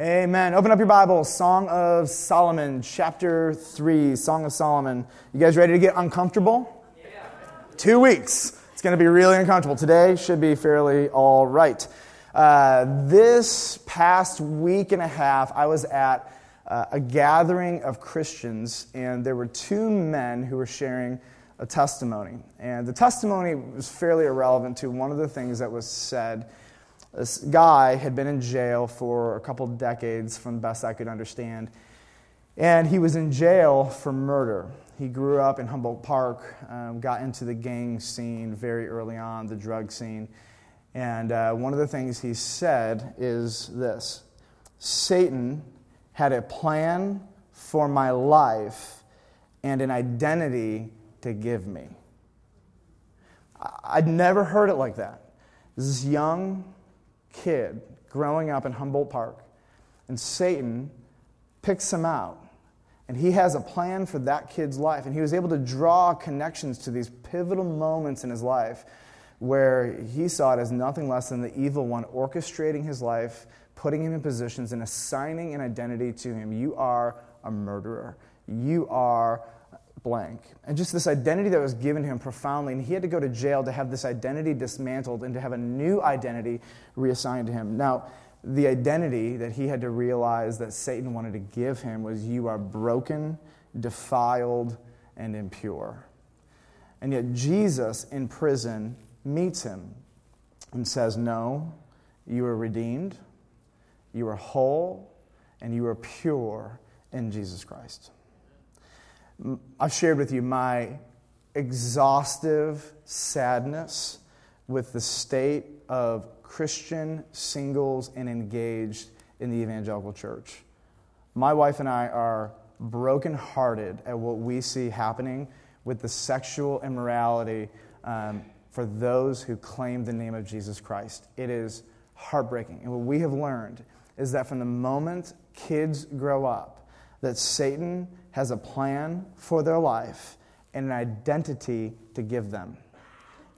Amen. Open up your Bible. Song of Solomon, chapter 3. Song of Solomon. You guys ready to get uncomfortable? Yeah. Two weeks. It's going to be really uncomfortable. Today should be fairly all right. Uh, this past week and a half, I was at uh, a gathering of Christians, and there were two men who were sharing a testimony. And the testimony was fairly irrelevant to one of the things that was said. This guy had been in jail for a couple decades, from the best I could understand. And he was in jail for murder. He grew up in Humboldt Park, um, got into the gang scene very early on, the drug scene. And uh, one of the things he said is this Satan had a plan for my life and an identity to give me. I'd never heard it like that. This young kid growing up in Humboldt Park, and Satan picks him out. And he has a plan for that kid's life. And he was able to draw connections to these pivotal moments in his life where he saw it as nothing less than the evil one orchestrating his life, putting him in positions, and assigning an identity to him. You are a murderer. You are blank. And just this identity that was given to him profoundly. And he had to go to jail to have this identity dismantled and to have a new identity reassigned to him. Now, the identity that he had to realize that Satan wanted to give him was you are broken, defiled, and impure. And yet, Jesus in prison meets him and says, No, you are redeemed, you are whole, and you are pure in Jesus Christ. I've shared with you my exhaustive sadness with the state of Christian singles and engaged in the evangelical church. My wife and I are brokenhearted at what we see happening with the sexual immorality um, for those who claim the name of Jesus Christ. It is heartbreaking. And what we have learned is that from the moment kids grow up, that Satan has a plan for their life and an identity to give them.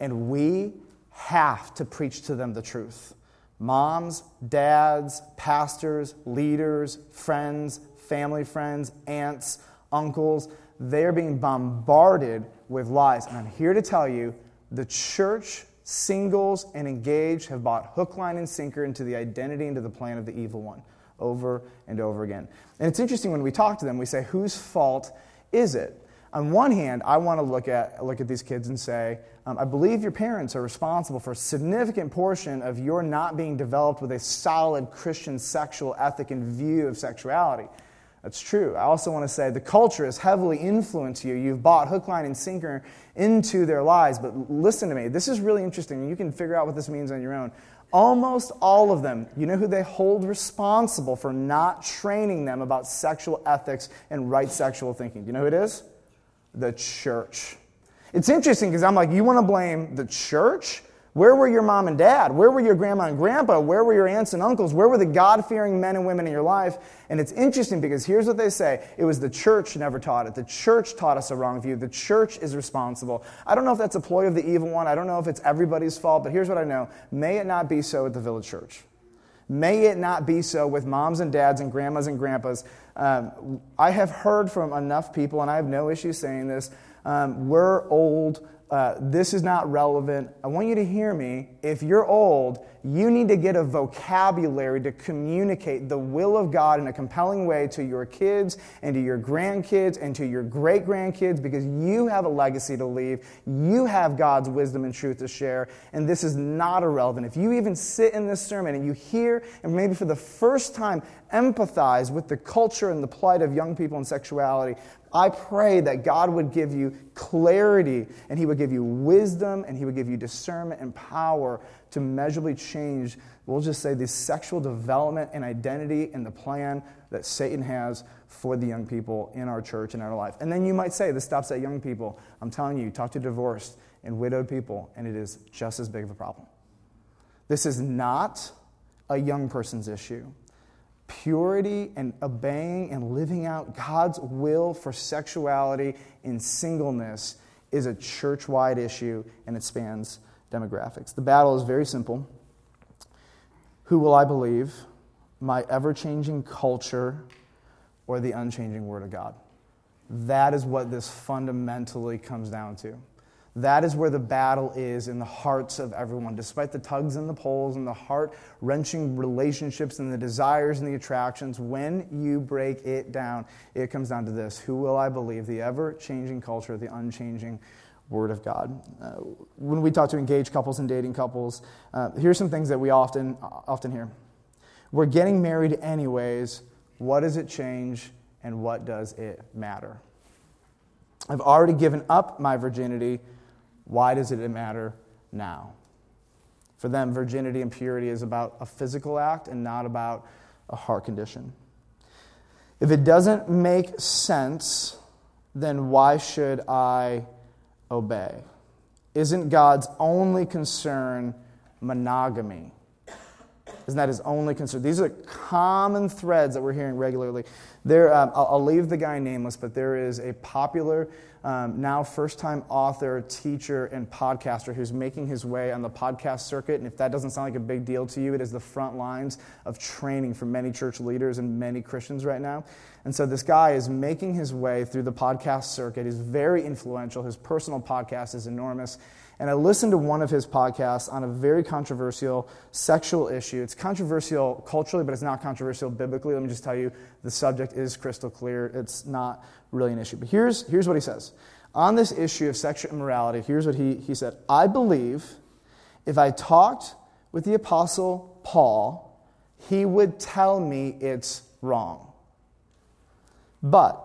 And we have to preach to them the truth. Moms, dads, pastors, leaders, friends, family friends, aunts, uncles, they're being bombarded with lies. And I'm here to tell you the church, singles, and engaged have bought hook, line, and sinker into the identity, into the plan of the evil one over and over again. And it's interesting when we talk to them, we say, whose fault is it? On one hand, I want to look at, look at these kids and say, um, I believe your parents are responsible for a significant portion of your not being developed with a solid Christian sexual ethic and view of sexuality. That's true. I also want to say the culture has heavily influenced you. You've bought hook, line, and sinker into their lives. But listen to me. This is really interesting. You can figure out what this means on your own. Almost all of them, you know who they hold responsible for not training them about sexual ethics and right sexual thinking? Do you know who it is? The church. It's interesting because I'm like, you want to blame the church? Where were your mom and dad? Where were your grandma and grandpa? Where were your aunts and uncles? Where were the God fearing men and women in your life? And it's interesting because here's what they say it was the church never taught it. The church taught us a wrong view. The church is responsible. I don't know if that's a ploy of the evil one. I don't know if it's everybody's fault, but here's what I know may it not be so at the village church. May it not be so with moms and dads and grandmas and grandpas. Um, I have heard from enough people, and I have no issue saying this. Um, we're old uh, this is not relevant. I want you to hear me. If you're old, you need to get a vocabulary to communicate the will of God in a compelling way to your kids and to your grandkids and to your great grandkids because you have a legacy to leave. You have God's wisdom and truth to share, and this is not irrelevant. If you even sit in this sermon and you hear, and maybe for the first time, empathize with the culture and the plight of young people and sexuality, I pray that God would give you clarity and He would give you wisdom and He would give you discernment and power to measurably change, we'll just say, the sexual development and identity and the plan that Satan has for the young people in our church and our life. And then you might say, this stops at young people. I'm telling you, talk to divorced and widowed people, and it is just as big of a problem. This is not a young person's issue purity and obeying and living out God's will for sexuality in singleness is a church wide issue and it spans demographics. The battle is very simple Who will I believe my ever changing culture or the unchanging Word of God? That is what this fundamentally comes down to. That is where the battle is in the hearts of everyone. Despite the tugs and the pulls and the heart wrenching relationships and the desires and the attractions, when you break it down, it comes down to this Who will I believe? The ever changing culture, the unchanging Word of God. Uh, when we talk to engaged couples and dating couples, uh, here's some things that we often, often hear We're getting married anyways. What does it change and what does it matter? I've already given up my virginity. Why does it matter now? For them, virginity and purity is about a physical act and not about a heart condition. If it doesn't make sense, then why should I obey? Isn't God's only concern monogamy? Isn't that his only concern? These are common threads that we're hearing regularly. There, um, I'll, I'll, leave the guy nameless, but there is a popular, um, now first time author, teacher, and podcaster who's making his way on the podcast circuit. And if that doesn't sound like a big deal to you, it is the front lines of training for many church leaders and many Christians right now. And so this guy is making his way through the podcast circuit. He's very influential. His personal podcast is enormous. And I listened to one of his podcasts on a very controversial sexual issue. It's controversial culturally, but it's not controversial biblically. Let me just tell you the subject is crystal clear. It's not really an issue. But here's, here's what he says. On this issue of sexual immorality, here's what he, he said I believe if I talked with the Apostle Paul, he would tell me it's wrong. But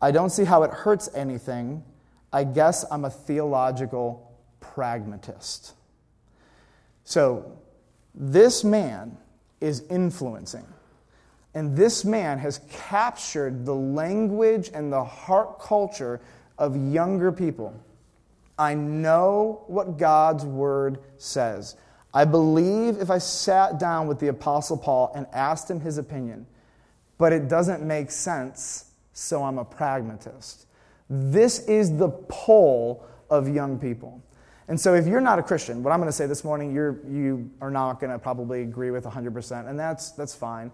I don't see how it hurts anything. I guess I'm a theological pragmatist. So, this man is influencing. And this man has captured the language and the heart culture of younger people. I know what God's word says. I believe if I sat down with the Apostle Paul and asked him his opinion, but it doesn't make sense, so I'm a pragmatist. This is the pull of young people. And so, if you're not a Christian, what I'm going to say this morning, you're, you are not going to probably agree with 100%, and that's, that's fine.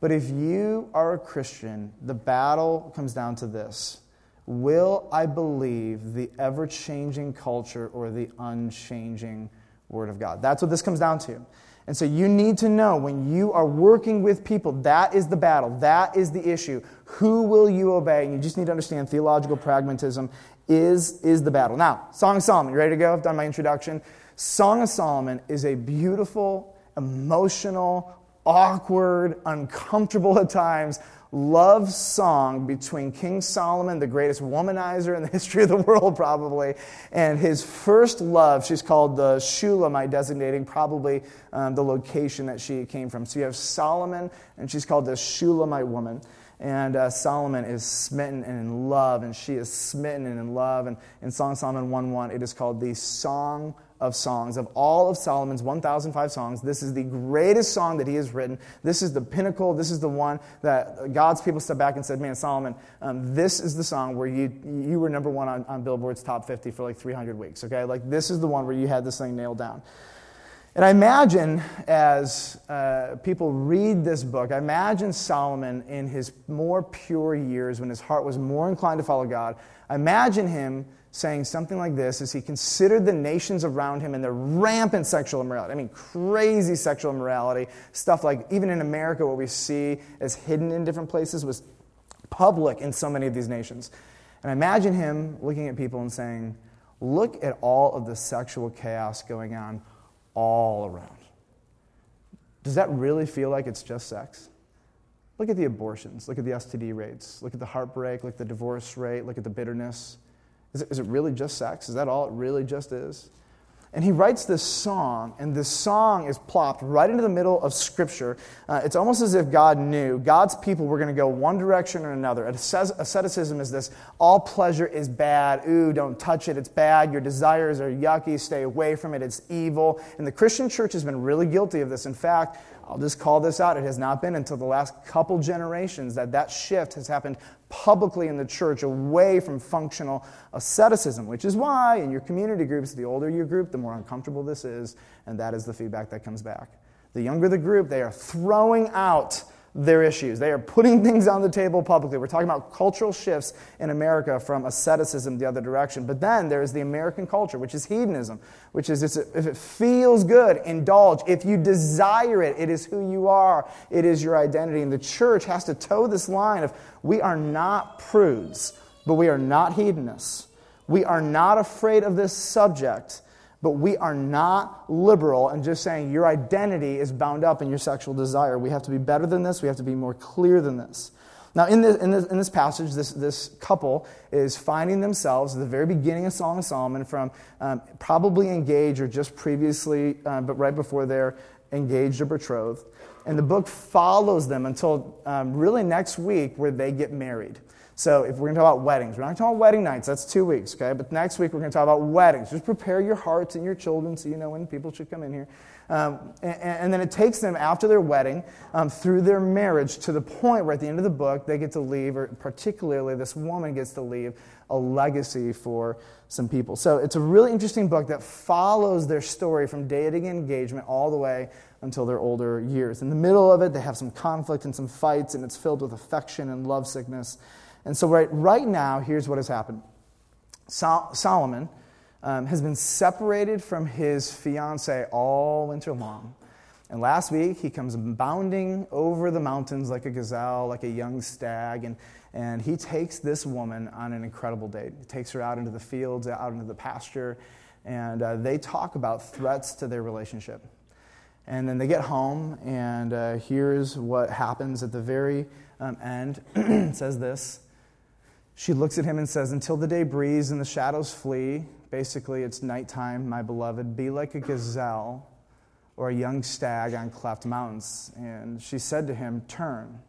But if you are a Christian, the battle comes down to this Will I believe the ever changing culture or the unchanging Word of God? That's what this comes down to. And so you need to know when you are working with people, that is the battle, that is the issue. Who will you obey? And you just need to understand theological pragmatism is, is the battle. Now, Song of Solomon, you ready to go? I've done my introduction. Song of Solomon is a beautiful, emotional, awkward, uncomfortable at times love song between King Solomon, the greatest womanizer in the history of the world, probably, and his first love. She's called the Shulamite, designating probably um, the location that she came from. So you have Solomon, and she's called the Shulamite woman. And uh, Solomon is smitten and in love, and she is smitten and in love. And in Song Solomon 1 1, it is called the Song of songs. Of all of Solomon's 1,005 songs, this is the greatest song that he has written. This is the pinnacle. This is the one that God's people stepped back and said, Man, Solomon, um, this is the song where you, you were number one on, on Billboard's top 50 for like 300 weeks, okay? Like, this is the one where you had this thing nailed down. And I imagine as uh, people read this book, I imagine Solomon in his more pure years when his heart was more inclined to follow God. I imagine him saying something like this as he considered the nations around him and their rampant sexual immorality. I mean, crazy sexual immorality. Stuff like, even in America, what we see as hidden in different places was public in so many of these nations. And I imagine him looking at people and saying, Look at all of the sexual chaos going on all around. Does that really feel like it's just sex? Look at the abortions, look at the STD rates, look at the heartbreak, look at the divorce rate, look at the bitterness. Is it, is it really just sex? Is that all it really just is? And he writes this song, and this song is plopped right into the middle of Scripture. Uh, it's almost as if God knew God's people were going to go one direction or another. Asceticism is this all pleasure is bad. Ooh, don't touch it. It's bad. Your desires are yucky. Stay away from it. It's evil. And the Christian church has been really guilty of this. In fact, I'll just call this out. It has not been until the last couple generations that that shift has happened publicly in the church away from functional asceticism, which is why in your community groups, the older your group, the more uncomfortable this is, and that is the feedback that comes back. The younger the group, they are throwing out their issues. They are putting things on the table publicly. We're talking about cultural shifts in America from asceticism the other direction. But then there's the American culture, which is hedonism, which is if it feels good, indulge. If you desire it, it is who you are, it is your identity. And the church has to toe this line of we are not prudes, but we are not hedonists. We are not afraid of this subject but we are not liberal and just saying your identity is bound up in your sexual desire. We have to be better than this, we have to be more clear than this. Now, in this, in this, in this passage, this, this couple is finding themselves at the very beginning of Song of Solomon from um, probably engaged or just previously, uh, but right before they're engaged or betrothed. And the book follows them until um, really next week where they get married. So if we're going to talk about weddings, we're not talking about wedding nights. That's two weeks, okay? But next week we're going to talk about weddings. Just prepare your hearts and your children so you know when people should come in here. Um, and, and, then it takes them after their wedding um, through their marriage to the point where at the end of the book they get to leave, or particularly this woman gets to leave a legacy for some people. So it's a really interesting book that follows their story from dating engagement all the way until their older years. In the middle of it, they have some conflict and some fights, and it's filled with affection and lovesickness. And so, right, right now, here's what has happened Sol- Solomon um, has been separated from his fiancee all winter long. And last week, he comes bounding over the mountains like a gazelle, like a young stag, and, and he takes this woman on an incredible date. He takes her out into the fields, out into the pasture, and uh, they talk about threats to their relationship. And then they get home, and uh, here's what happens at the very um, end. it says this she looks at him and says, Until the day breathes and the shadows flee, basically it's nighttime, my beloved, be like a gazelle or a young stag on cleft mountains. And she said to him, Turn,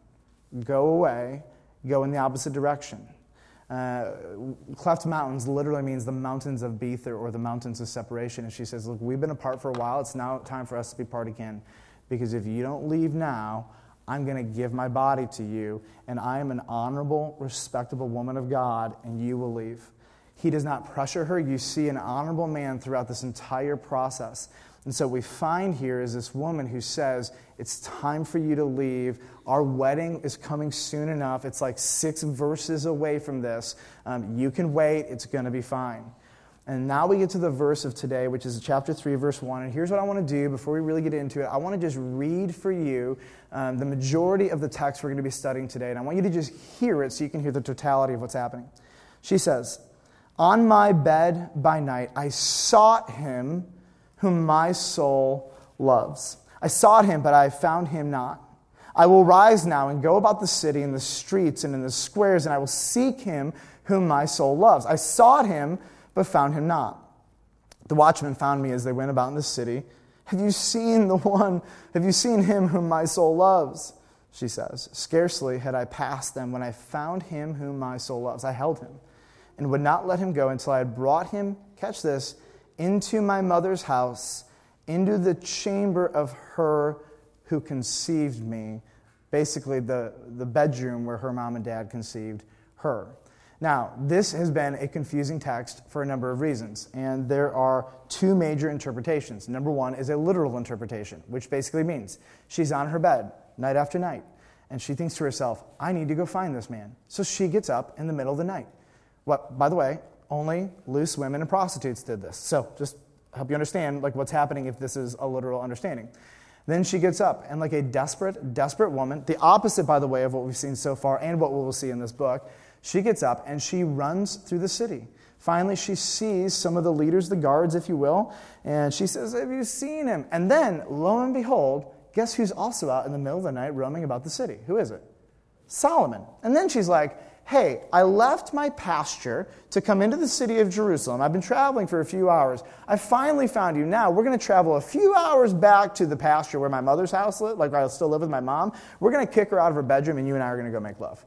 go away, go in the opposite direction. Uh, cleft mountains literally means the mountains of Bether or the mountains of separation. And she says, Look, we've been apart for a while. It's now time for us to be part again. Because if you don't leave now, I'm going to give my body to you, and I am an honorable, respectable woman of God, and you will leave. He does not pressure her. You see an honorable man throughout this entire process. And so, what we find here is this woman who says, It's time for you to leave. Our wedding is coming soon enough. It's like six verses away from this. Um, you can wait, it's going to be fine. And now we get to the verse of today, which is chapter 3, verse 1. And here's what I want to do before we really get into it. I want to just read for you um, the majority of the text we're going to be studying today. And I want you to just hear it so you can hear the totality of what's happening. She says, On my bed by night, I sought him whom my soul loves. I sought him, but I found him not. I will rise now and go about the city in the streets and in the squares, and I will seek him whom my soul loves. I sought him but found him not. The watchmen found me as they went about in the city. Have you seen the one? Have you seen him whom my soul loves? She says. Scarcely had I passed them when I found him whom my soul loves. I held him and would not let him go until I had brought him, catch this, into my mother's house, into the chamber of her who conceived me. Basically, the, the bedroom where her mom and dad conceived her. Now, this has been a confusing text for a number of reasons, and there are two major interpretations. Number one is a literal interpretation, which basically means she's on her bed night after night, and she thinks to herself, I need to go find this man. So she gets up in the middle of the night. What, by the way, only loose women and prostitutes did this. So just help you understand like what's happening if this is a literal understanding. Then she gets up, and like a desperate, desperate woman, the opposite, by the way, of what we've seen so far and what we will see in this book, she gets up and she runs through the city. Finally, she sees some of the leaders, the guards, if you will, and she says, Have you seen him? And then, lo and behold, guess who's also out in the middle of the night roaming about the city? Who is it? Solomon. And then she's like, Hey, I left my pasture to come into the city of Jerusalem. I've been traveling for a few hours. I finally found you. Now we're going to travel a few hours back to the pasture where my mother's house lived, like I still live with my mom. We're going to kick her out of her bedroom, and you and I are going to go make love.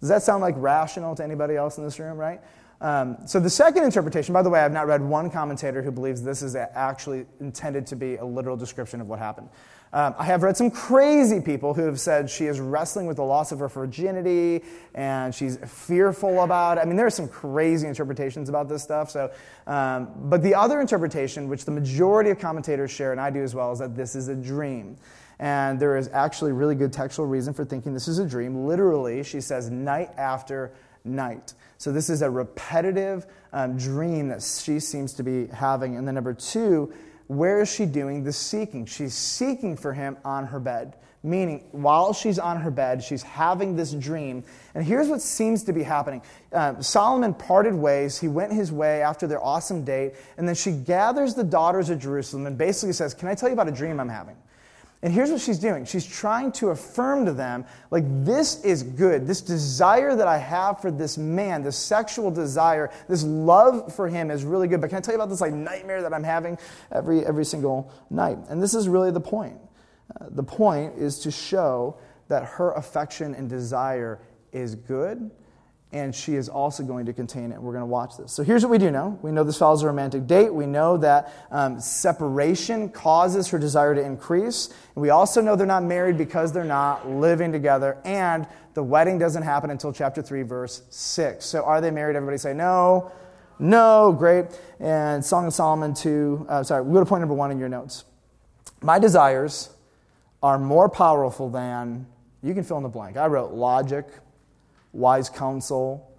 Does that sound like rational to anybody else in this room, right? Um, so, the second interpretation, by the way, I've not read one commentator who believes this is actually intended to be a literal description of what happened. Um, I have read some crazy people who have said she is wrestling with the loss of her virginity and she's fearful about it. I mean, there are some crazy interpretations about this stuff. So, um, but the other interpretation, which the majority of commentators share, and I do as well, is that this is a dream. And there is actually really good textual reason for thinking this is a dream. Literally, she says, night after night. So this is a repetitive um, dream that she seems to be having. And then, number two, where is she doing the seeking? She's seeking for him on her bed. Meaning, while she's on her bed, she's having this dream. And here's what seems to be happening uh, Solomon parted ways. He went his way after their awesome date. And then she gathers the daughters of Jerusalem and basically says, Can I tell you about a dream I'm having? And here's what she's doing she's trying to affirm to them, like, this is good. This desire that I have for this man, this sexual desire, this love for him is really good. But can I tell you about this, like, nightmare that I'm having every, every single night? And this is really the point. Uh, the point is to show that her affection and desire is good and she is also going to contain it. We're going to watch this. So here's what we do know we know this follows a romantic date. We know that um, separation causes her desire to increase. And we also know they're not married because they're not living together. And the wedding doesn't happen until chapter 3, verse 6. So are they married? Everybody say no. No, great. And Song of Solomon 2, uh, sorry, we go to point number one in your notes. My desires are more powerful than, you can fill in the blank. I wrote logic, wise counsel,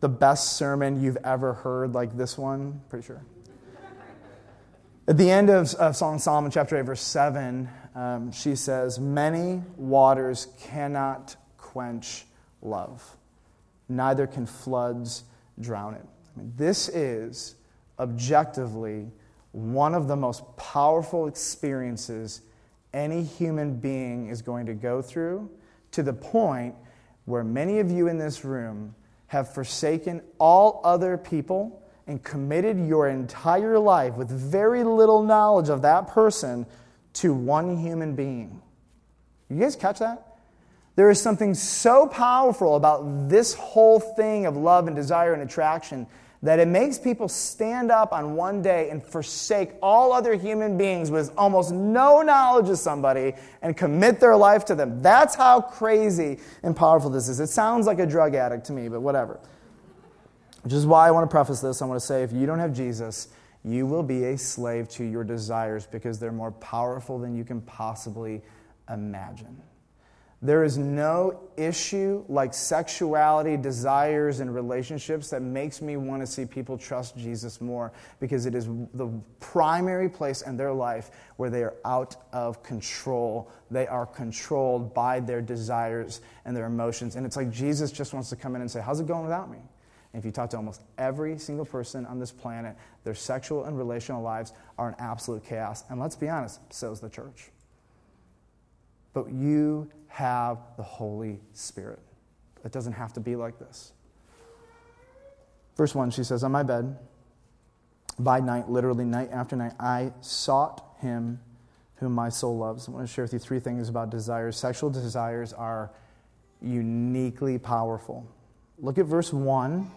the best sermon you've ever heard, like this one, pretty sure. At the end of, of Song of Solomon, chapter 8, verse 7, um, she says, Many waters cannot quench love, neither can floods drown it. I mean, this is objectively one of the most powerful experiences any human being is going to go through to the point where many of you in this room have forsaken all other people and committed your entire life with very little knowledge of that person to one human being. You guys catch that? There is something so powerful about this whole thing of love and desire and attraction that it makes people stand up on one day and forsake all other human beings with almost no knowledge of somebody and commit their life to them. That's how crazy and powerful this is. It sounds like a drug addict to me, but whatever. Which is why I want to preface this. I want to say if you don't have Jesus, you will be a slave to your desires because they're more powerful than you can possibly imagine. There is no issue like sexuality, desires, and relationships that makes me want to see people trust Jesus more because it is the primary place in their life where they are out of control. They are controlled by their desires and their emotions. And it's like Jesus just wants to come in and say, How's it going without me? And if you talk to almost every single person on this planet, their sexual and relational lives are in absolute chaos. And let's be honest, so is the church. But you have the Holy Spirit. It doesn't have to be like this. Verse 1, she says, On my bed, by night, literally night after night, I sought him whom my soul loves. I want to share with you three things about desires. Sexual desires are uniquely powerful. Look at verse 1.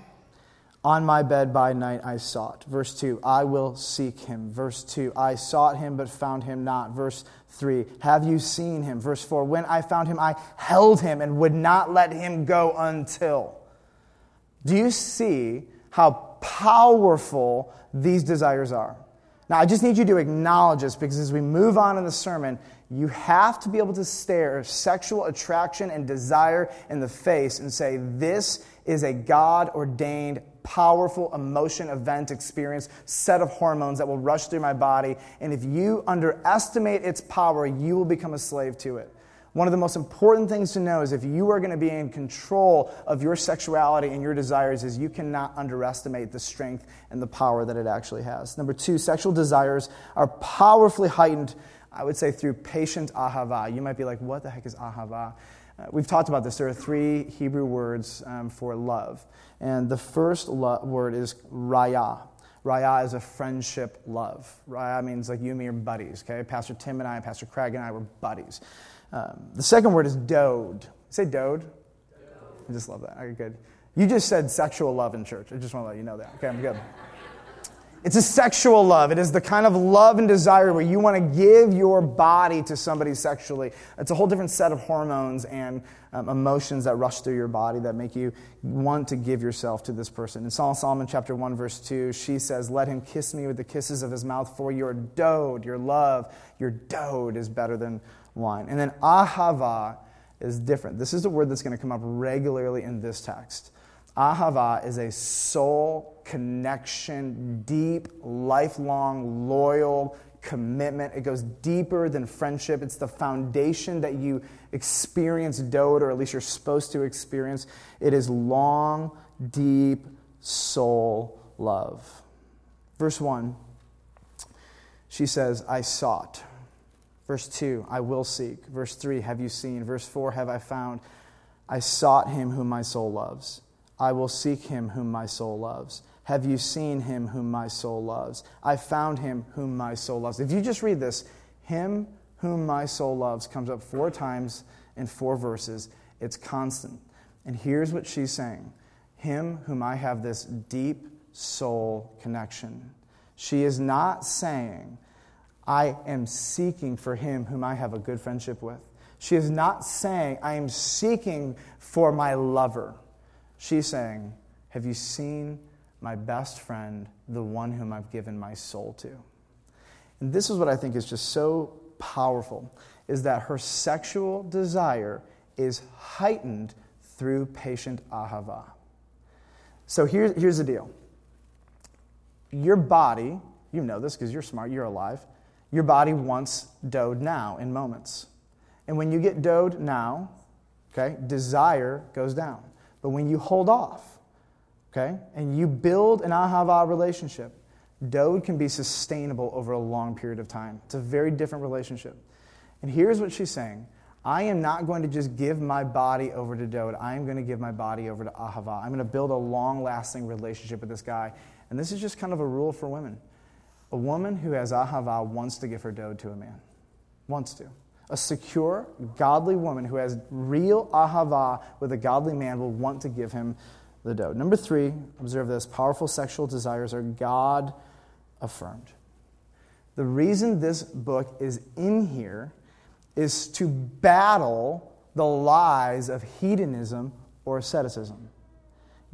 On my bed by night I sought. Verse 2, I will seek him. Verse 2, I sought him but found him not. Verse 3, have you seen him? Verse 4, when I found him, I held him and would not let him go until. Do you see how powerful these desires are? Now, I just need you to acknowledge this because as we move on in the sermon, you have to be able to stare sexual attraction and desire in the face and say, This is a God ordained powerful emotion, event, experience, set of hormones that will rush through my body. And if you underestimate its power, you will become a slave to it. One of the most important things to know is if you are going to be in control of your sexuality and your desires is you cannot underestimate the strength and the power that it actually has. Number 2, sexual desires are powerfully heightened, I would say through patient ahava. You might be like, "What the heck is ahava?" Uh, we've talked about this. There are three Hebrew words um, for love. And the first lo- word is raya. Raya is a friendship love. Raya means like you and me are buddies, okay? Pastor Tim and I, Pastor Craig and I were buddies. Um, the second word is dode. Say dode. dode. I just love that. Okay, good. You just said sexual love in church. I just want to let you know that. Okay, I'm good. It's a sexual love. It is the kind of love and desire where you want to give your body to somebody sexually. It's a whole different set of hormones and um, emotions that rush through your body that make you want to give yourself to this person. In Song Solomon chapter 1 verse 2, she says, "Let him kiss me with the kisses of his mouth for your dode, your love, your dode is better than wine." And then ahava is different. This is a word that's going to come up regularly in this text. Ahava is a soul connection, deep, lifelong, loyal commitment. It goes deeper than friendship. It's the foundation that you experience dode, or at least you're supposed to experience. It is long, deep soul love. Verse 1, she says, I sought. Verse 2, I will seek. Verse 3, have you seen? Verse 4, have I found? I sought him whom my soul loves. I will seek him whom my soul loves. Have you seen him whom my soul loves? I found him whom my soul loves. If you just read this, him whom my soul loves comes up four times in four verses. It's constant. And here's what she's saying Him whom I have this deep soul connection. She is not saying, I am seeking for him whom I have a good friendship with. She is not saying, I am seeking for my lover. She's saying, Have you seen my best friend, the one whom I've given my soul to? And this is what I think is just so powerful is that her sexual desire is heightened through patient ahava. So here's, here's the deal. Your body, you know this because you're smart, you're alive. Your body wants dode now in moments. And when you get dode now, okay, desire goes down. But when you hold off, okay, and you build an ahava relationship, dode can be sustainable over a long period of time. It's a very different relationship. And here's what she's saying I am not going to just give my body over to dode. I am going to give my body over to ahava. I'm going to build a long lasting relationship with this guy. And this is just kind of a rule for women. A woman who has ahava wants to give her dode to a man, wants to. A secure, godly woman who has real ahava with a godly man will want to give him the. Number three, observe this powerful sexual desires are God affirmed. The reason this book is in here is to battle the lies of hedonism or asceticism.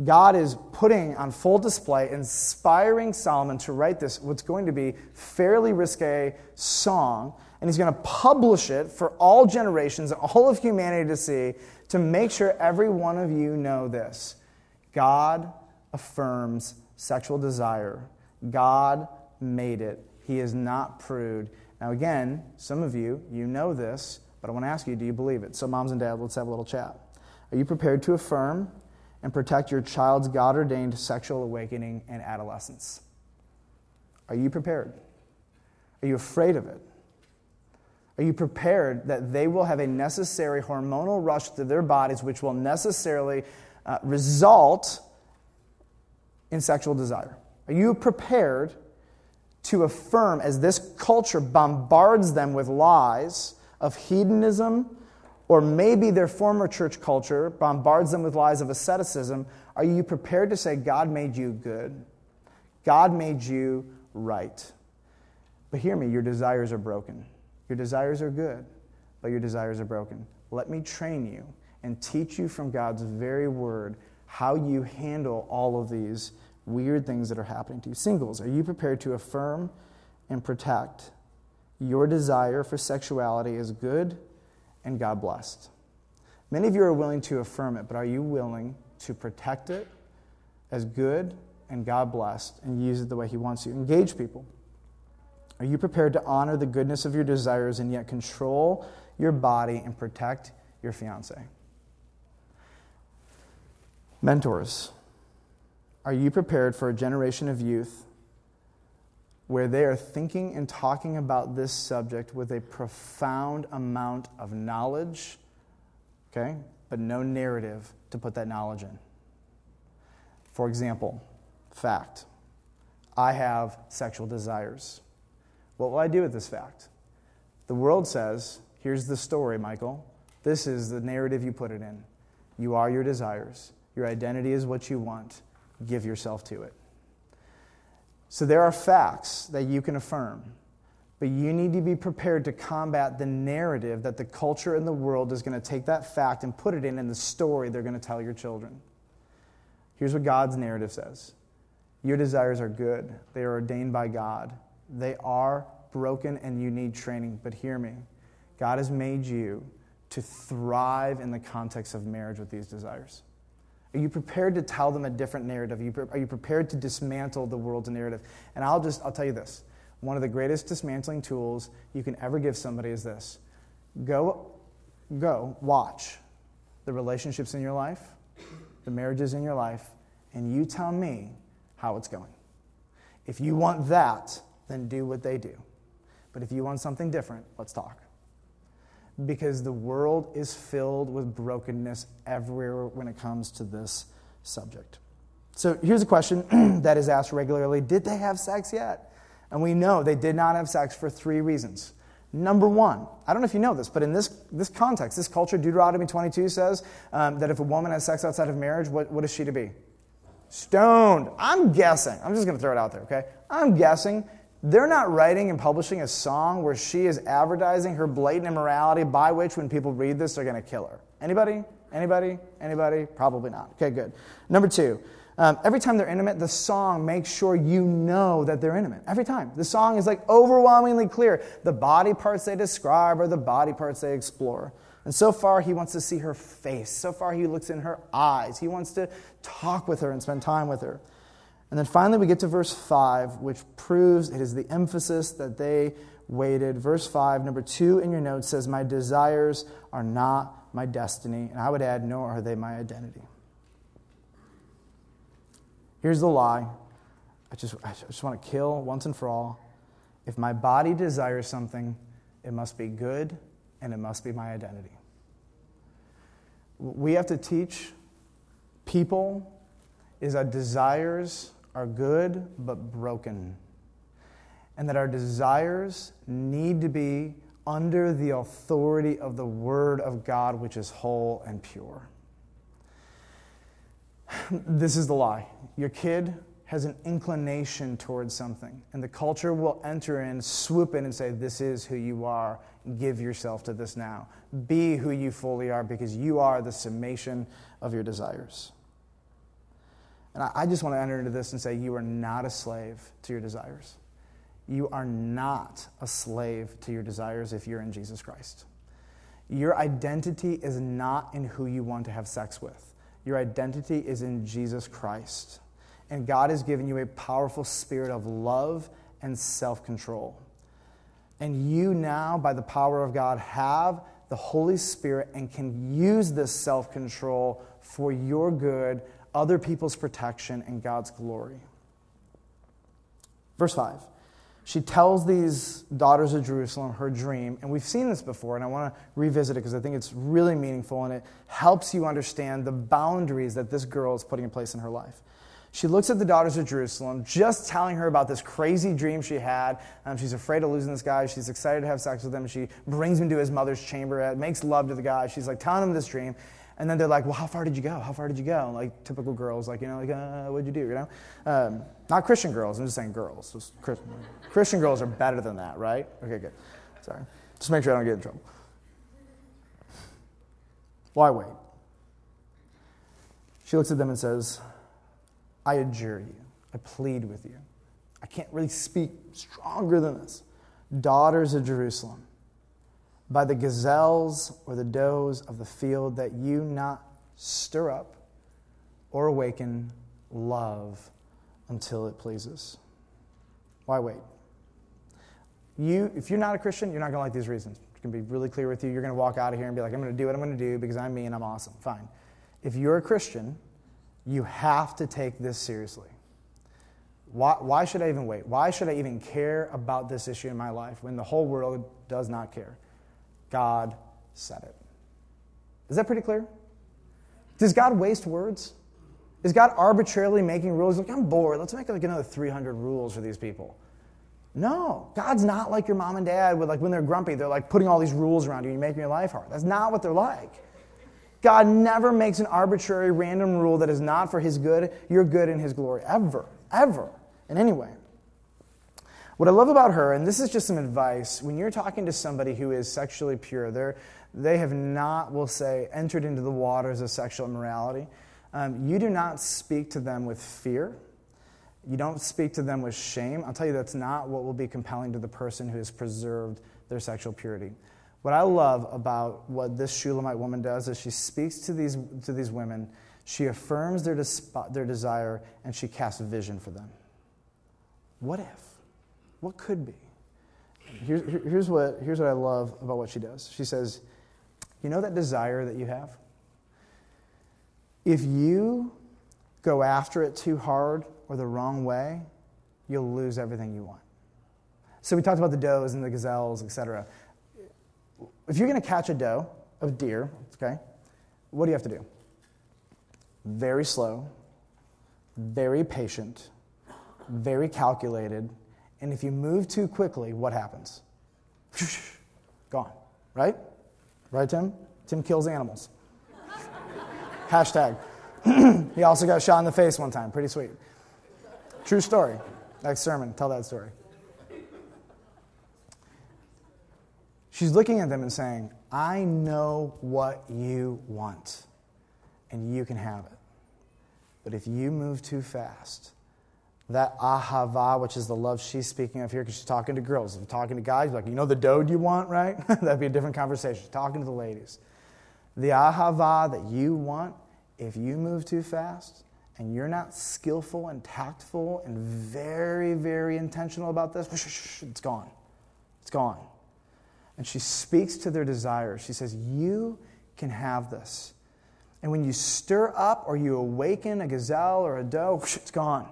God is putting on full display, inspiring Solomon to write this, what's going to be fairly risque song and he's going to publish it for all generations, all of humanity to see, to make sure every one of you know this. God affirms sexual desire. God made it. He is not prude. Now, again, some of you, you know this, but I want to ask you, do you believe it? So, moms and dads, let's have a little chat. Are you prepared to affirm and protect your child's God ordained sexual awakening and adolescence? Are you prepared? Are you afraid of it? Are you prepared that they will have a necessary hormonal rush to their bodies, which will necessarily uh, result in sexual desire? Are you prepared to affirm, as this culture bombards them with lies of hedonism, or maybe their former church culture bombards them with lies of asceticism? Are you prepared to say, God made you good? God made you right? But hear me, your desires are broken. Your desires are good, but your desires are broken. Let me train you and teach you from God's very word how you handle all of these weird things that are happening to you. Singles, are you prepared to affirm and protect your desire for sexuality as good and God blessed? Many of you are willing to affirm it, but are you willing to protect it as good and God blessed and use it the way He wants you? Engage people. Are you prepared to honor the goodness of your desires and yet control your body and protect your fiance? Mentors, are you prepared for a generation of youth where they are thinking and talking about this subject with a profound amount of knowledge, okay, but no narrative to put that knowledge in? For example, fact I have sexual desires. What will I do with this fact? The world says, here's the story, Michael. This is the narrative you put it in. You are your desires. Your identity is what you want. Give yourself to it. So there are facts that you can affirm, but you need to be prepared to combat the narrative that the culture and the world is going to take that fact and put it in in the story they're going to tell your children. Here's what God's narrative says Your desires are good, they are ordained by God. They are broken and you need training, but hear me. God has made you to thrive in the context of marriage with these desires. Are you prepared to tell them a different narrative? Are you, are you prepared to dismantle the world's narrative? And I'll just, I'll tell you this. One of the greatest dismantling tools you can ever give somebody is this. Go, go, watch the relationships in your life, the marriages in your life, and you tell me how it's going. If you want that, then do what they do. But if you want something different, let's talk because the world is filled with brokenness everywhere when it comes to this subject. So here's a question that is asked regularly Did they have sex yet? And we know they did not have sex for three reasons. Number one, I don't know if you know this, but in this, this context, this culture, Deuteronomy 22 says um, that if a woman has sex outside of marriage, what, what is she to be? Stoned. I'm guessing. I'm just going to throw it out there, okay? I'm guessing they're not writing and publishing a song where she is advertising her blatant immorality by which when people read this they're going to kill her. Anybody? Anybody? Anybody? Probably not. Okay, good. Number two, um, every time they're intimate, the song makes sure you know that they're intimate. Every time. The song is like overwhelmingly clear. The body parts they describe are the body parts they explore. And so far, he wants to see her face. So far, he looks in her eyes. He wants to talk with her and spend time with her. And then finally, we get to verse 5, which proves it is the emphasis that they waited. Verse 5, number 2 in your notes says, My desires are not my destiny. And I would add, nor are they my identity. Here's the lie I just, I just want to kill once and for all. If my body desires something, it must be good and it must be my identity. We have to teach people is our desires are good but broken. And that our desires need to be under the authority of the Word of God, which is whole and pure. This is the lie. Your kid has an inclination towards something, and the culture will enter in, swoop in, and say, This is who you are. Give yourself to this now. Be who you fully are because you are the summation of your desires. And I just want to enter into this and say, you are not a slave to your desires. You are not a slave to your desires if you're in Jesus Christ. Your identity is not in who you want to have sex with. Your identity is in Jesus Christ. And God has given you a powerful spirit of love and self control. And you now, by the power of God, have the Holy Spirit and can use this self control for your good other people's protection, and God's glory. Verse 5. She tells these daughters of Jerusalem her dream, and we've seen this before, and I want to revisit it because I think it's really meaningful and it helps you understand the boundaries that this girl is putting in place in her life. She looks at the daughters of Jerusalem, just telling her about this crazy dream she had. Um, she's afraid of losing this guy. She's excited to have sex with him. She brings him to his mother's chamber, makes love to the guy. She's like telling him this dream. And then they're like, well, how far did you go? How far did you go? Like typical girls, like, you know, like, uh, what'd you do, you know? Um, not Christian girls, I'm just saying girls. Just Christian, Christian girls are better than that, right? Okay, good. Sorry. Just make sure I don't get in trouble. Why wait? She looks at them and says, I adjure you, I plead with you. I can't really speak stronger than this. Daughters of Jerusalem, by the gazelles or the does of the field, that you not stir up or awaken love until it pleases. Why wait? You, if you're not a Christian, you're not going to like these reasons. I can be really clear with you. You're going to walk out of here and be like, I'm going to do what I'm going to do because I'm me and I'm awesome. Fine. If you're a Christian, you have to take this seriously. Why, why should I even wait? Why should I even care about this issue in my life when the whole world does not care? God said it. Is that pretty clear? Does God waste words? Is God arbitrarily making rules? Like, I'm bored. Let's make like another 300 rules for these people. No, God's not like your mom and dad with like when they're grumpy, they're like putting all these rules around you and making your life hard. That's not what they're like. God never makes an arbitrary random rule that is not for his good, your good and his glory ever, ever in any way. What I love about her, and this is just some advice, when you're talking to somebody who is sexually pure, they're, they have not, we'll say, entered into the waters of sexual immorality. Um, you do not speak to them with fear. You don't speak to them with shame. I'll tell you that's not what will be compelling to the person who has preserved their sexual purity. What I love about what this Shulamite woman does is she speaks to these, to these women, she affirms their, their desire, and she casts vision for them. What if? What could be? Here, here's, what, here's what I love about what she does. She says, You know that desire that you have? If you go after it too hard or the wrong way, you'll lose everything you want. So we talked about the does and the gazelles, etc. If you're going to catch a doe, a deer, okay, what do you have to do? Very slow, very patient, very calculated, and if you move too quickly, what happens? Gone, right? Right, Tim? Tim kills animals. Hashtag. he also got shot in the face one time. Pretty sweet. True story. Next sermon, tell that story. She's looking at them and saying, I know what you want, and you can have it. But if you move too fast, that ahava, which is the love she's speaking of here, because she's talking to girls. If talking to guys, like, you know the dode you want, right? That'd be a different conversation. She's talking to the ladies. The ahava that you want, if you move too fast and you're not skillful and tactful and very, very intentional about this, it's gone. It's gone. And she speaks to their desires. She says, You can have this. And when you stir up or you awaken a gazelle or a doe, it's gone.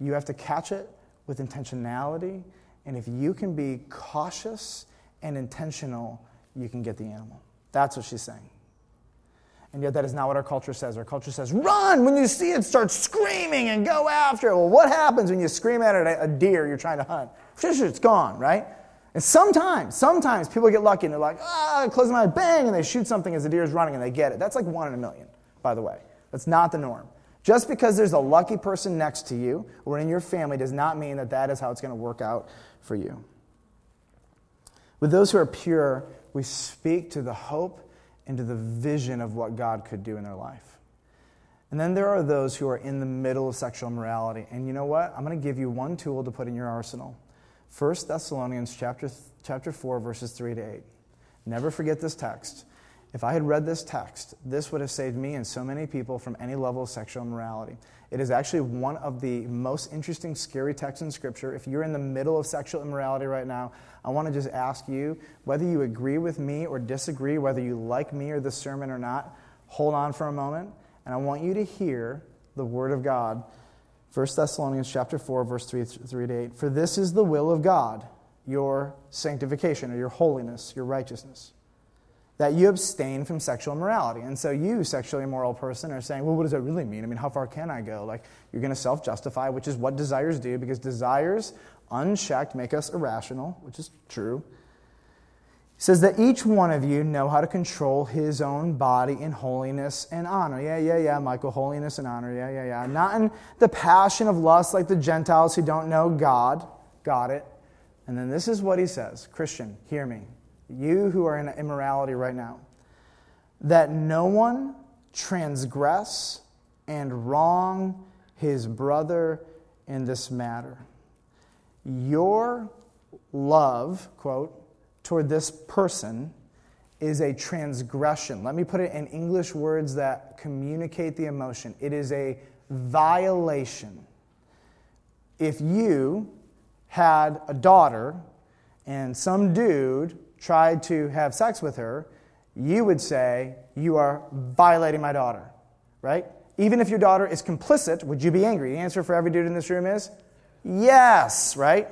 You have to catch it with intentionality. And if you can be cautious and intentional, you can get the animal. That's what she's saying. And yet, that is not what our culture says. Our culture says, run when you see it, start screaming and go after it. Well, what happens when you scream at a deer you're trying to hunt? It's gone, right? And sometimes, sometimes people get lucky and they're like, ah, close my eyes, bang, and they shoot something as the deer is running and they get it. That's like one in a million, by the way. That's not the norm. Just because there's a lucky person next to you or in your family does not mean that that is how it's going to work out for you. With those who are pure, we speak to the hope and to the vision of what God could do in their life. And then there are those who are in the middle of sexual immorality. And you know what? I'm going to give you one tool to put in your arsenal. 1 Thessalonians chapter, chapter 4, verses 3 to 8. Never forget this text. If I had read this text, this would have saved me and so many people from any level of sexual immorality. It is actually one of the most interesting, scary texts in Scripture. If you're in the middle of sexual immorality right now, I want to just ask you whether you agree with me or disagree, whether you like me or the sermon or not, hold on for a moment, and I want you to hear the Word of God. 1 Thessalonians chapter 4, verse 3, 3 to 8. For this is the will of God, your sanctification, or your holiness, your righteousness that you abstain from sexual immorality. And so you, sexually immoral person, are saying, well, what does that really mean? I mean, how far can I go? Like, you're going to self justify, which is what desires do, because desires, unchecked, make us irrational, which is true. He says that each one of you know how to control his own body in holiness and honor. Yeah, yeah, yeah, Michael, holiness and honor. Yeah, yeah, yeah. Not in the passion of lust like the Gentiles who don't know God. Got it. And then this is what he says Christian, hear me you who are in immorality right now, that no one transgress and wrong his brother in this matter. Your love, quote, toward this person is a transgression. Let me put it in English words that communicate the emotion. It is a violation. If you had a daughter and some dude tried to have sex with her, you would say, You are violating my daughter, right? Even if your daughter is complicit, would you be angry? The answer for every dude in this room is yes, right?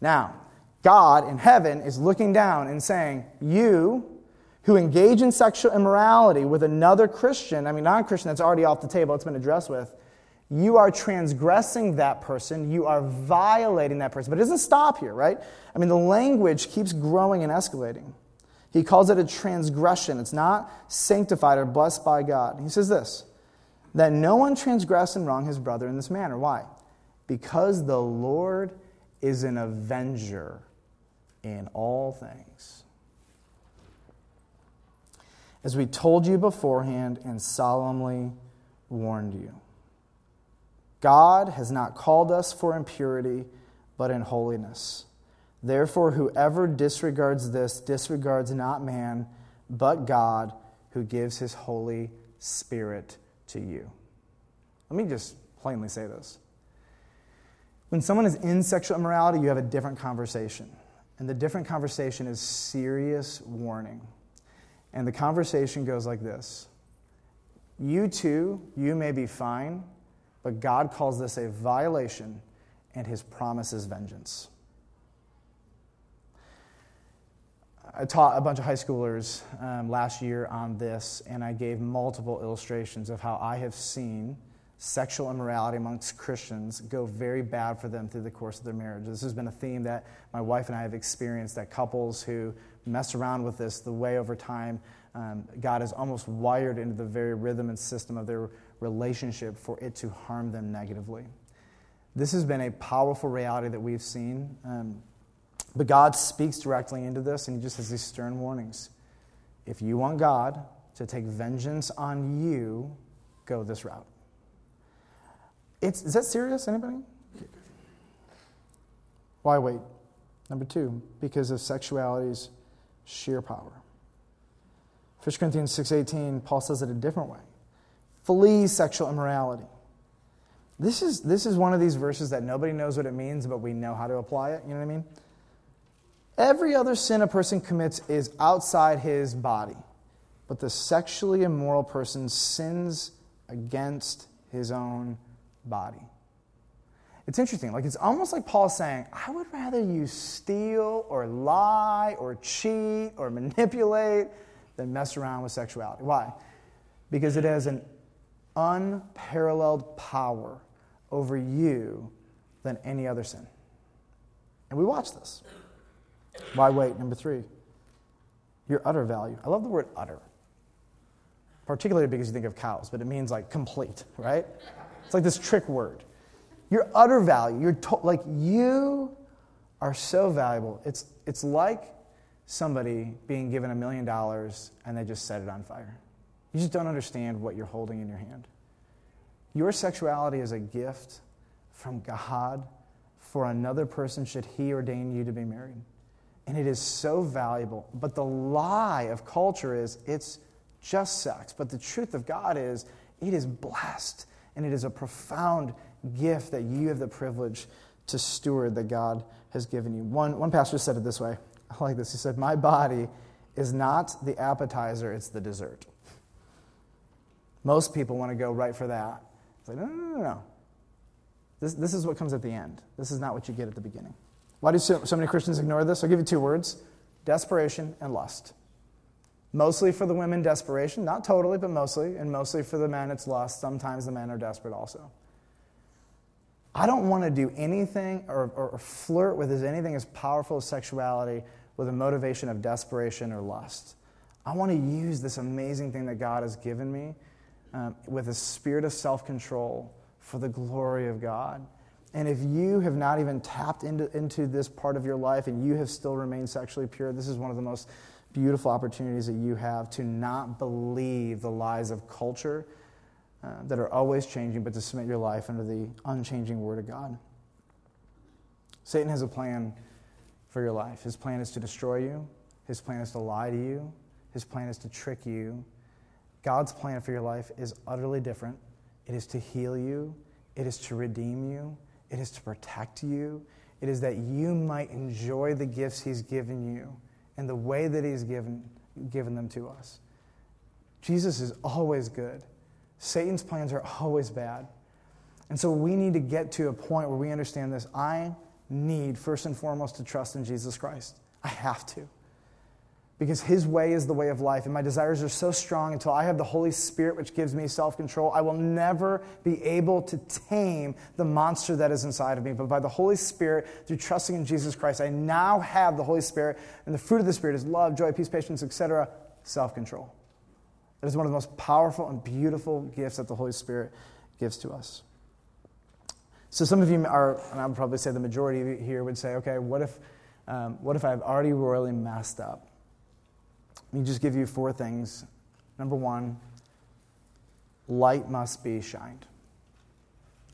Now, God in heaven is looking down and saying, You who engage in sexual immorality with another Christian, I mean, non Christian that's already off the table, it's been addressed with, you are transgressing that person. You are violating that person. But it doesn't stop here, right? I mean, the language keeps growing and escalating. He calls it a transgression. It's not sanctified or blessed by God. He says this that no one transgress and wrong his brother in this manner. Why? Because the Lord is an avenger in all things. As we told you beforehand and solemnly warned you. God has not called us for impurity, but in holiness. Therefore, whoever disregards this disregards not man, but God, who gives his Holy Spirit to you. Let me just plainly say this. When someone is in sexual immorality, you have a different conversation. And the different conversation is serious warning. And the conversation goes like this You too, you may be fine, but God calls this a violation, and his promise is vengeance. I taught a bunch of high schoolers um, last year on this, and I gave multiple illustrations of how I have seen sexual immorality amongst Christians go very bad for them through the course of their marriage. This has been a theme that my wife and I have experienced that couples who mess around with this the way over time, um, God has almost wired into the very rhythm and system of their relationship for it to harm them negatively. This has been a powerful reality that we've seen. Um, but God speaks directly into this, and He just has these stern warnings. If you want God to take vengeance on you, go this route. It's, is that serious, anybody? Why wait? Number two, because of sexuality's sheer power. 1 Corinthians 6.18, Paul says it a different way. Flee sexual immorality. This is, this is one of these verses that nobody knows what it means, but we know how to apply it. You know what I mean? Every other sin a person commits is outside his body, but the sexually immoral person sins against his own body. It's interesting. Like, it's almost like Paul saying, I would rather you steal or lie or cheat or manipulate than mess around with sexuality. Why? Because it has an unparalleled power over you than any other sin. And we watch this. Why wait? Number three, your utter value. I love the word utter, particularly because you think of cows, but it means like complete, right? It's like this trick word. Your utter value, you're to- like you are so valuable. It's, it's like somebody being given a million dollars and they just set it on fire. You just don't understand what you're holding in your hand. Your sexuality is a gift from God for another person should he ordain you to be married. And it is so valuable. But the lie of culture is it's just sex. But the truth of God is it is blessed and it is a profound gift that you have the privilege to steward that God has given you. One, one pastor said it this way I like this. He said, My body is not the appetizer, it's the dessert. Most people want to go right for that. It's like, no, no, no, no. This, this is what comes at the end. This is not what you get at the beginning. Why do so, so many Christians ignore this? I'll give you two words desperation and lust. Mostly for the women, desperation. Not totally, but mostly. And mostly for the men, it's lust. Sometimes the men are desperate also. I don't want to do anything or, or, flirt with as anything as powerful as sexuality with a motivation of desperation or lust. I want to use this amazing thing that God has given me um, with a spirit of self control for the glory of God. And if you have not even tapped into, into this part of your life and you have still remained sexually pure, this is one of the most beautiful opportunities that you have to not believe the lies of culture uh, that are always changing, but to submit your life under the unchanging Word of God. Satan has a plan for your life. His plan is to destroy you, his plan is to lie to you, his plan is to trick you. God's plan for your life is utterly different. It is to heal you, it is to redeem you, it is to protect you, it is that you might enjoy the gifts he's given you and the way that He's given, given them to us. Jesus is always good, Satan's plans are always bad. And so we need to get to a point where we understand this. I need, first and foremost, to trust in Jesus Christ. I have to because His way is the way of life. And my desires are so strong until I have the Holy Spirit, which gives me self control. I will never be able to tame the monster that is inside of me. But by the Holy Spirit, through trusting in Jesus Christ, I now have the Holy Spirit. And the fruit of the Spirit is love, joy, peace, patience, etc., self control. That is one of the most powerful and beautiful gifts that the Holy Spirit gives to us. So some of you are, and I would probably say the majority of you here would say, okay, what if, um, what if I've already royally messed up? Let me just give you four things. Number one, light must be shined.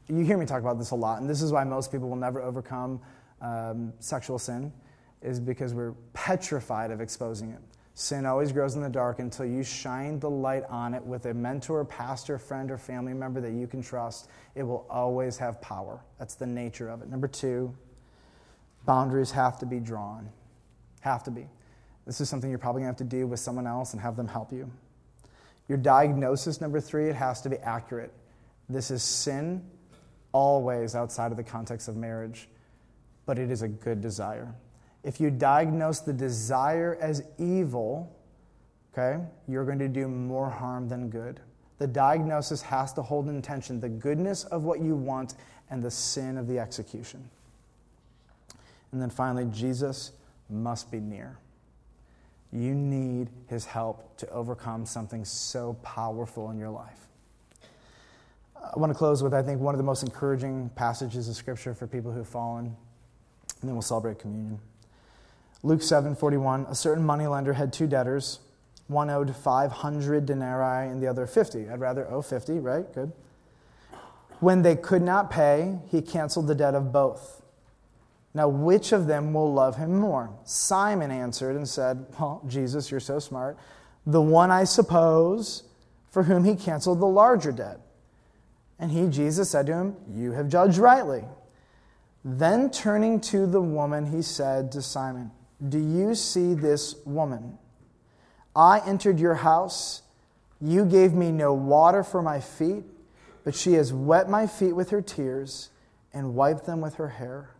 You hear me talk about this a lot, and this is why most people will never overcome um, sexual sin, is because we're petrified of exposing it. Sin always grows in the dark until you shine the light on it with a mentor, pastor, friend, or family member that you can trust. It will always have power. That's the nature of it. Number two, boundaries have to be drawn. Have to be. This is something you're probably going to have to do with someone else and have them help you. Your diagnosis, number three, it has to be accurate. This is sin, always outside of the context of marriage, but it is a good desire. If you diagnose the desire as evil, okay, you're going to do more harm than good. The diagnosis has to hold in tension the goodness of what you want and the sin of the execution. And then finally, Jesus must be near. You need his help to overcome something so powerful in your life. I want to close with, I think, one of the most encouraging passages of Scripture for people who have fallen, and then we'll celebrate communion. Luke 7 41, a certain moneylender had two debtors. One owed 500 denarii and the other 50. I'd rather owe 50, right? Good. When they could not pay, he canceled the debt of both. Now, which of them will love him more? Simon answered and said, Well, Jesus, you're so smart. The one, I suppose, for whom he canceled the larger debt. And he, Jesus, said to him, You have judged rightly. Then turning to the woman, he said to Simon, Do you see this woman? I entered your house. You gave me no water for my feet, but she has wet my feet with her tears and wiped them with her hair.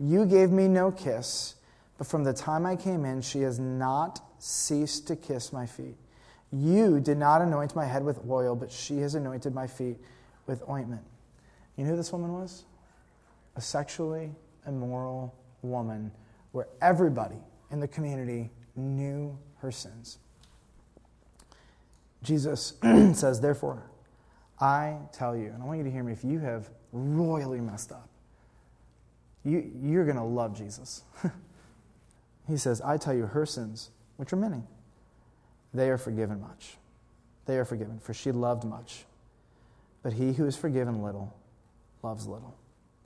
You gave me no kiss, but from the time I came in, she has not ceased to kiss my feet. You did not anoint my head with oil, but she has anointed my feet with ointment. You know who this woman was? A sexually immoral woman where everybody in the community knew her sins. Jesus says, Therefore, I tell you, and I want you to hear me, if you have royally messed up, you, you're going to love Jesus. he says, I tell you, her sins, which are many, they are forgiven much. They are forgiven, for she loved much. But he who is forgiven little loves little.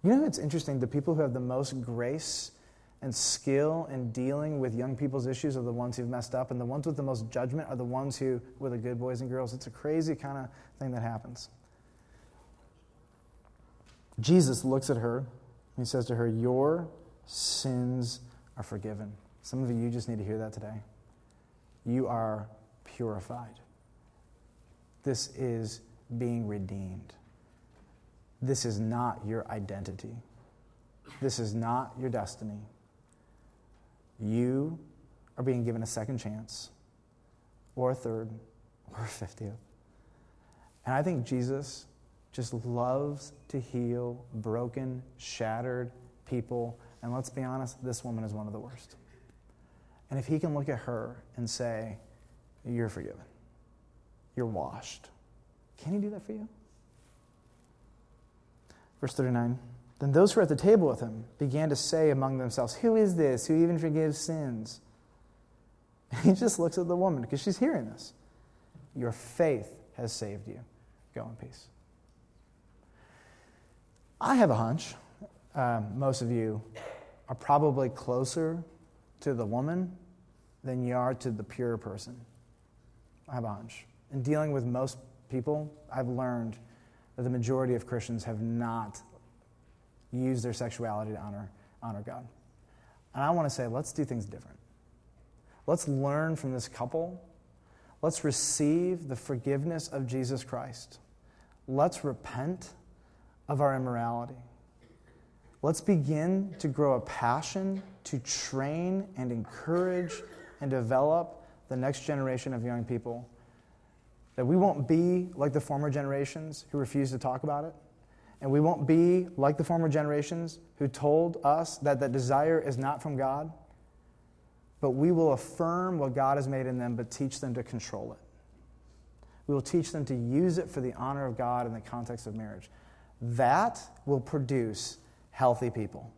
You know, it's interesting. The people who have the most grace and skill in dealing with young people's issues are the ones who've messed up, and the ones with the most judgment are the ones who were the good boys and girls. It's a crazy kind of thing that happens. Jesus looks at her he says to her, Your sins are forgiven. Some of you just need to hear that today. You are purified. This is being redeemed. This is not your identity. This is not your destiny. You are being given a second chance, or a third, or a fiftieth. And I think Jesus just loves to heal broken, shattered people. And let's be honest, this woman is one of the worst. And if he can look at her and say, You're forgiven, you're washed, can he do that for you? Verse 39 Then those who were at the table with him began to say among themselves, Who is this who even forgives sins? And he just looks at the woman because she's hearing this. Your faith has saved you. Go in peace. I have a hunch. Um, most of you are probably closer to the woman than you are to the pure person. I have a hunch. In dealing with most people, I've learned that the majority of Christians have not used their sexuality to honor, honor God. And I want to say, let's do things different. Let's learn from this couple. Let's receive the forgiveness of Jesus Christ. Let's repent of our immorality. Let's begin to grow a passion to train and encourage and develop the next generation of young people. That we won't be like the former generations who refused to talk about it. And we won't be like the former generations who told us that that desire is not from God. But we will affirm what God has made in them, but teach them to control it. We will teach them to use it for the honor of God in the context of marriage. That will produce healthy people.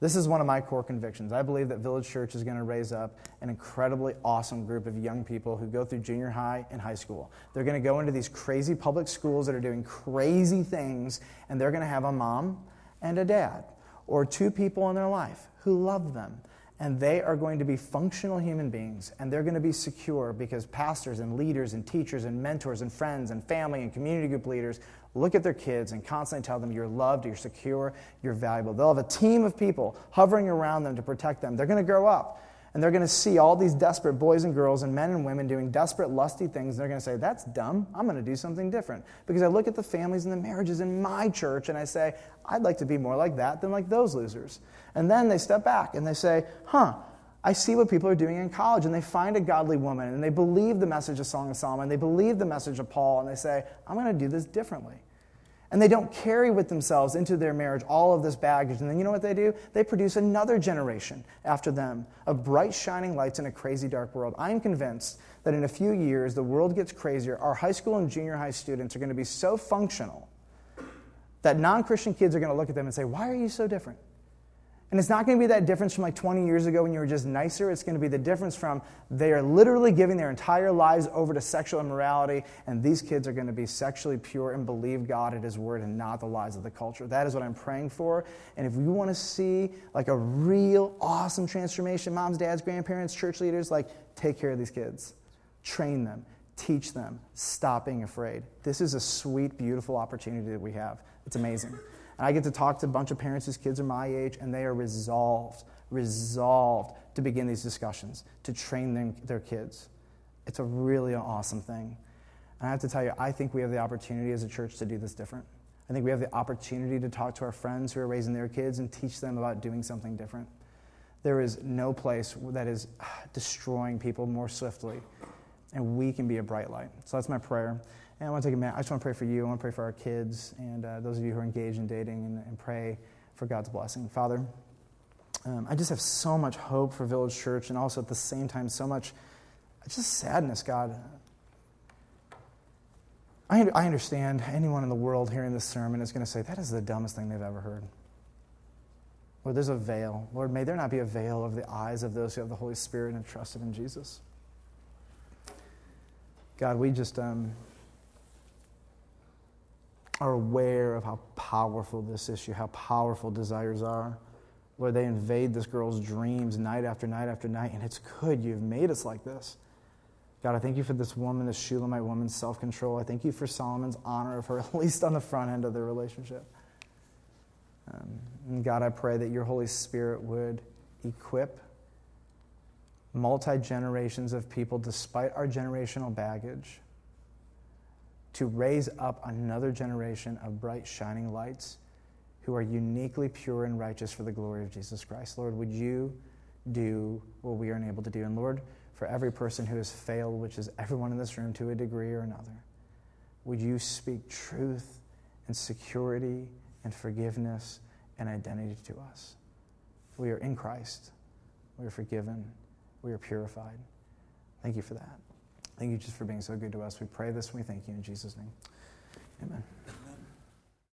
This is one of my core convictions. I believe that Village Church is going to raise up an incredibly awesome group of young people who go through junior high and high school. They're going to go into these crazy public schools that are doing crazy things, and they're going to have a mom and a dad, or two people in their life who love them. And they are going to be functional human beings, and they're going to be secure because pastors and leaders and teachers and mentors and friends and family and community group leaders look at their kids and constantly tell them you're loved, you're secure, you're valuable. They'll have a team of people hovering around them to protect them. They're going to grow up and they're going to see all these desperate boys and girls and men and women doing desperate, lusty things. And they're going to say, That's dumb. I'm going to do something different. Because I look at the families and the marriages in my church and I say, I'd like to be more like that than like those losers. And then they step back and they say, Huh, I see what people are doing in college, and they find a godly woman, and they believe the message of Song of Solomon, and they believe the message of Paul, and they say, I'm going to do this differently. And they don't carry with themselves into their marriage all of this baggage. And then you know what they do? They produce another generation after them of bright, shining lights in a crazy, dark world. I am convinced that in a few years, the world gets crazier. Our high school and junior high students are going to be so functional that non Christian kids are going to look at them and say, Why are you so different? And it's not going to be that difference from like 20 years ago when you were just nicer. It's going to be the difference from they are literally giving their entire lives over to sexual immorality, and these kids are going to be sexually pure and believe God at His word and not the lies of the culture. That is what I'm praying for. And if you want to see like a real awesome transformation, moms, dads, grandparents, church leaders, like take care of these kids, train them, teach them, stop being afraid. This is a sweet, beautiful opportunity that we have. It's amazing. And I get to talk to a bunch of parents whose kids are my age, and they are resolved, resolved to begin these discussions, to train them, their kids. It's a really awesome thing. And I have to tell you, I think we have the opportunity as a church to do this different. I think we have the opportunity to talk to our friends who are raising their kids and teach them about doing something different. There is no place that is uh, destroying people more swiftly, and we can be a bright light. So that's my prayer. And I want to take a minute. I just want to pray for you. I want to pray for our kids and uh, those of you who are engaged in dating and, and pray for God's blessing. Father, um, I just have so much hope for Village Church and also at the same time so much just sadness, God. I, I understand anyone in the world hearing this sermon is going to say, that is the dumbest thing they've ever heard. Lord, there's a veil. Lord, may there not be a veil over the eyes of those who have the Holy Spirit and have trusted in Jesus. God, we just. Um, are aware of how powerful this issue, how powerful desires are. Where they invade this girl's dreams night after night after night, and it's good you've made us like this. God, I thank you for this woman, this Shulamite woman's self control. I thank you for Solomon's honor of her, at least on the front end of their relationship. Um, and God, I pray that your Holy Spirit would equip multi generations of people, despite our generational baggage, to raise up another generation of bright, shining lights who are uniquely pure and righteous for the glory of Jesus Christ. Lord, would you do what we are unable to do? And Lord, for every person who has failed, which is everyone in this room to a degree or another, would you speak truth and security and forgiveness and identity to us? We are in Christ. We are forgiven. We are purified. Thank you for that. Thank you just for being so good to us. We pray this and we thank you in Jesus' name. Amen.